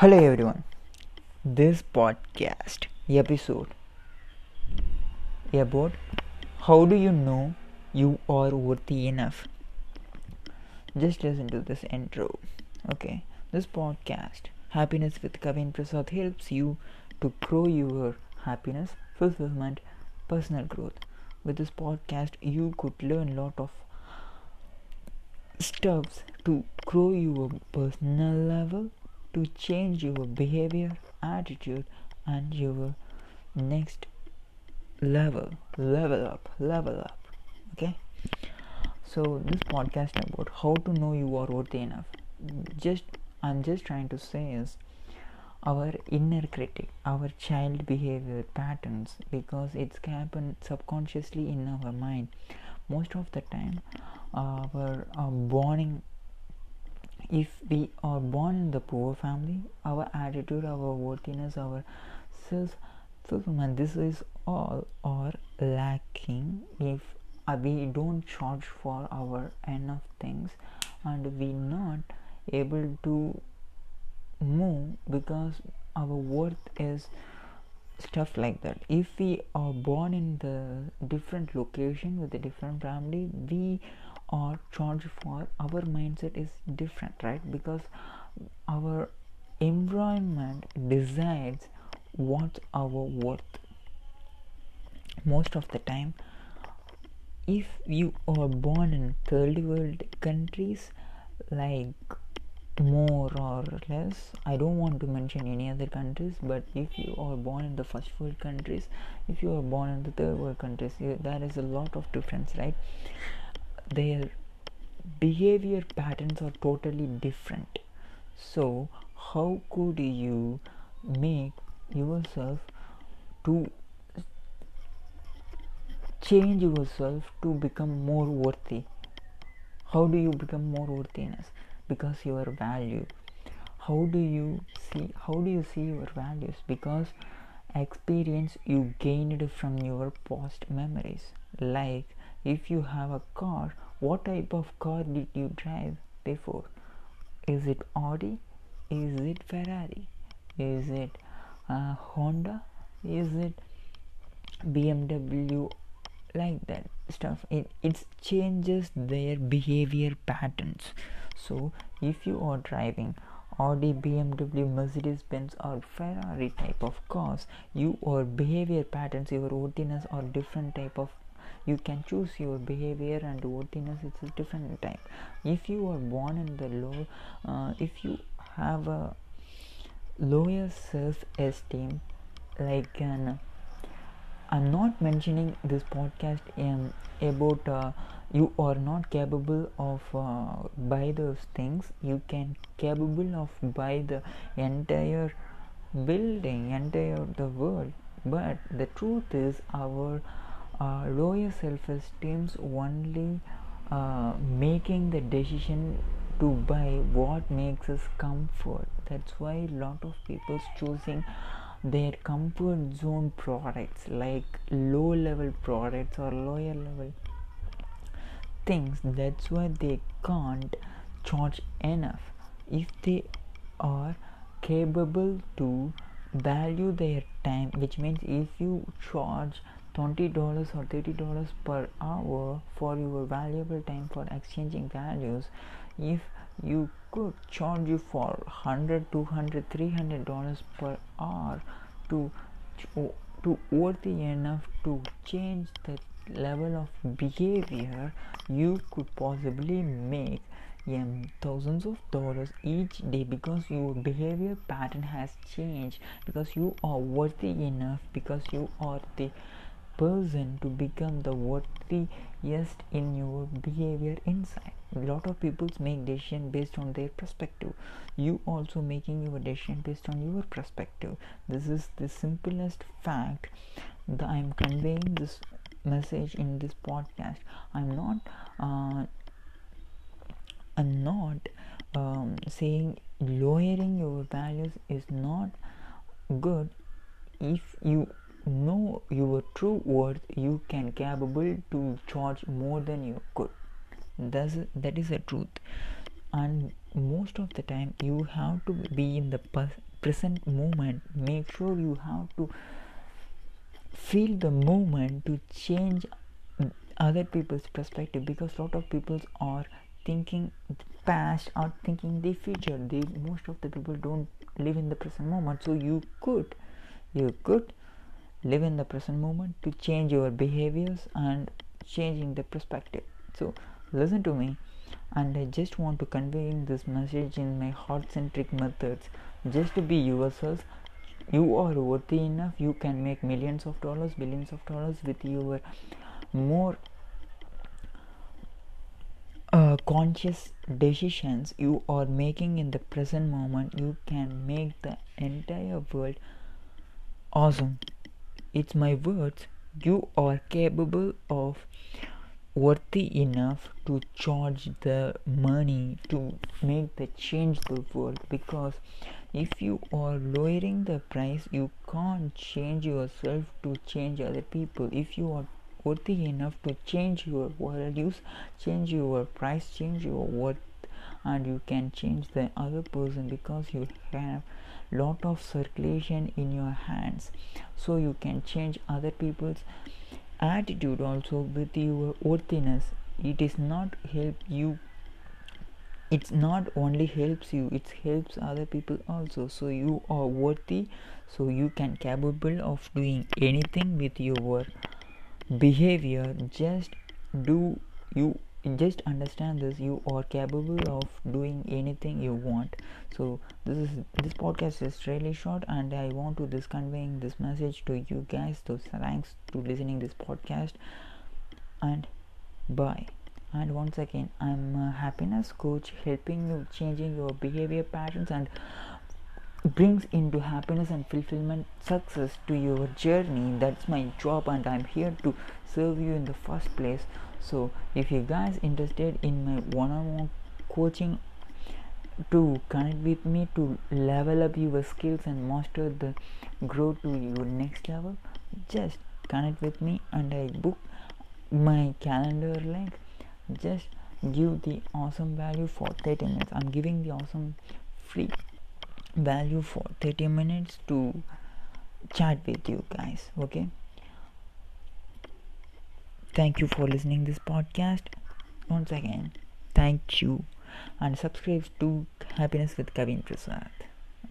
Hello everyone. This podcast episode about how do you know you are worthy enough? Just listen to this intro. Okay. This podcast, Happiness with Kavin Prasath, helps you to grow your happiness, fulfillment, personal growth. With this podcast, you could learn lot of stuffs to grow your personal level to change your behavior, attitude, and your next level, level up, level up. Okay. So this podcast about how to know you are worthy enough. Just I'm just trying to say is our inner critic, our child behavior patterns, because it's happened subconsciously in our mind. Most of the time, our, our born if we are born in the poor family our attitude our worthiness our self fulfillment this is all are lacking. If uh, we don't charge for our enough things and we not able to move because our worth is stuff like that. If we are born in the different location with a different family we or charge for our mindset is different right? Because our environment decides what our worth. Most of the time if you are born in third world countries like more or less i don't want to mention any other countries but if you are born in the first world countries if you are born in the third world countries you, there is a lot of difference right their behavior patterns are totally different. So how could you make yourself to change yourself to become more worthy? How do you become more worthiness because your value. How do you see how do you see your values? Because experience you gained from your past memories. Like if you have a car what type of car did you drive before? Is it audi? Is it ferrari? Is it uh, honda? Is it bmw like that stuff. It changes their behavior patterns. So if you are driving Audi, BMW, Mercedes Benz, or Ferrari type of cars, you your behavior patterns, your worthiness, or different type of you can choose your behavior and worthiness it's a different type. If you are born in the low uh, if you have a lower self-esteem like an i'm not mentioning this podcast um, about uh, you are not capable of uh, buy those things. You can capable of buy the entire building entire the world. But the truth is our uh, lower self-esteem only uh, making the decision to buy what makes us comfort. That's why a lot of people choosing their comfort zone products like low level products or lower level things. That's why they can't charge enough. If they are capable to value their time which means if you charge $20 or $30 per hour for your valuable time for exchanging values. If you could charge you for 100 200 300 dollars per hour to to worthy enough to change the level of behavior you could possibly make um, thousands of dollars each day because your behavior pattern has changed because you are worthy enough because you are the person to become the worthiest in your behavior inside. A lot of people make decision based on their perspective. You also making your decision based on your perspective. This is the simplest fact that i'm conveying this message in this podcast. I'm not uh, i'm not um, saying lowering your values is not good. If you know your true worth you can capable to charge more than you could. That's that is the truth. And most of the time you have to be in the present moment. Make sure you have to feel the moment to change other people's perspective because lot of people are thinking past or thinking the future. They most of the people don't live in the present moment. So you could you could live in the present moment to change your behaviors and changing the perspective. So listen to me. And i just want to convey this message in my heart-centric methods. Just to be yourself. You are worthy enough. You can make millions of dollars billions of dollars with your more uh, conscious decisions you are making in the present moment. You can make the entire world awesome it's my words. You are capable of worthy enough to charge the money to make the change the world. Because if you are lowering the price you can't change yourself to change other people. If you are worthy enough to change your values change your price change your worth and you can change the other person because you have lot of circulation in your hands. So you can change other people's attitude also with your worthiness. It is not help you it's not only helps you it helps other people also. So you are worthy so you can capable of doing anything with your behavior. Just do you just understand this you are capable of doing anything you want. So this is this podcast is really short and i want to this conveying this message to you guys. So thanks to listening this podcast and bye. And once again i'm a happiness coach helping you changing your behavior patterns and brings into happiness and fulfillment success to your journey. That's my job and i'm here to serve you in the first place so if you guys interested in my one-on-one coaching to connect with me to level up your skills and master the grow to your next level just connect with me and i book my calendar link. Just give the awesome value for 30 minutes. I'm giving the awesome free value for 30 minutes to chat with you guys okay thank you for listening this podcast. Once again thank you. And subscribe to happiness with kavin prasath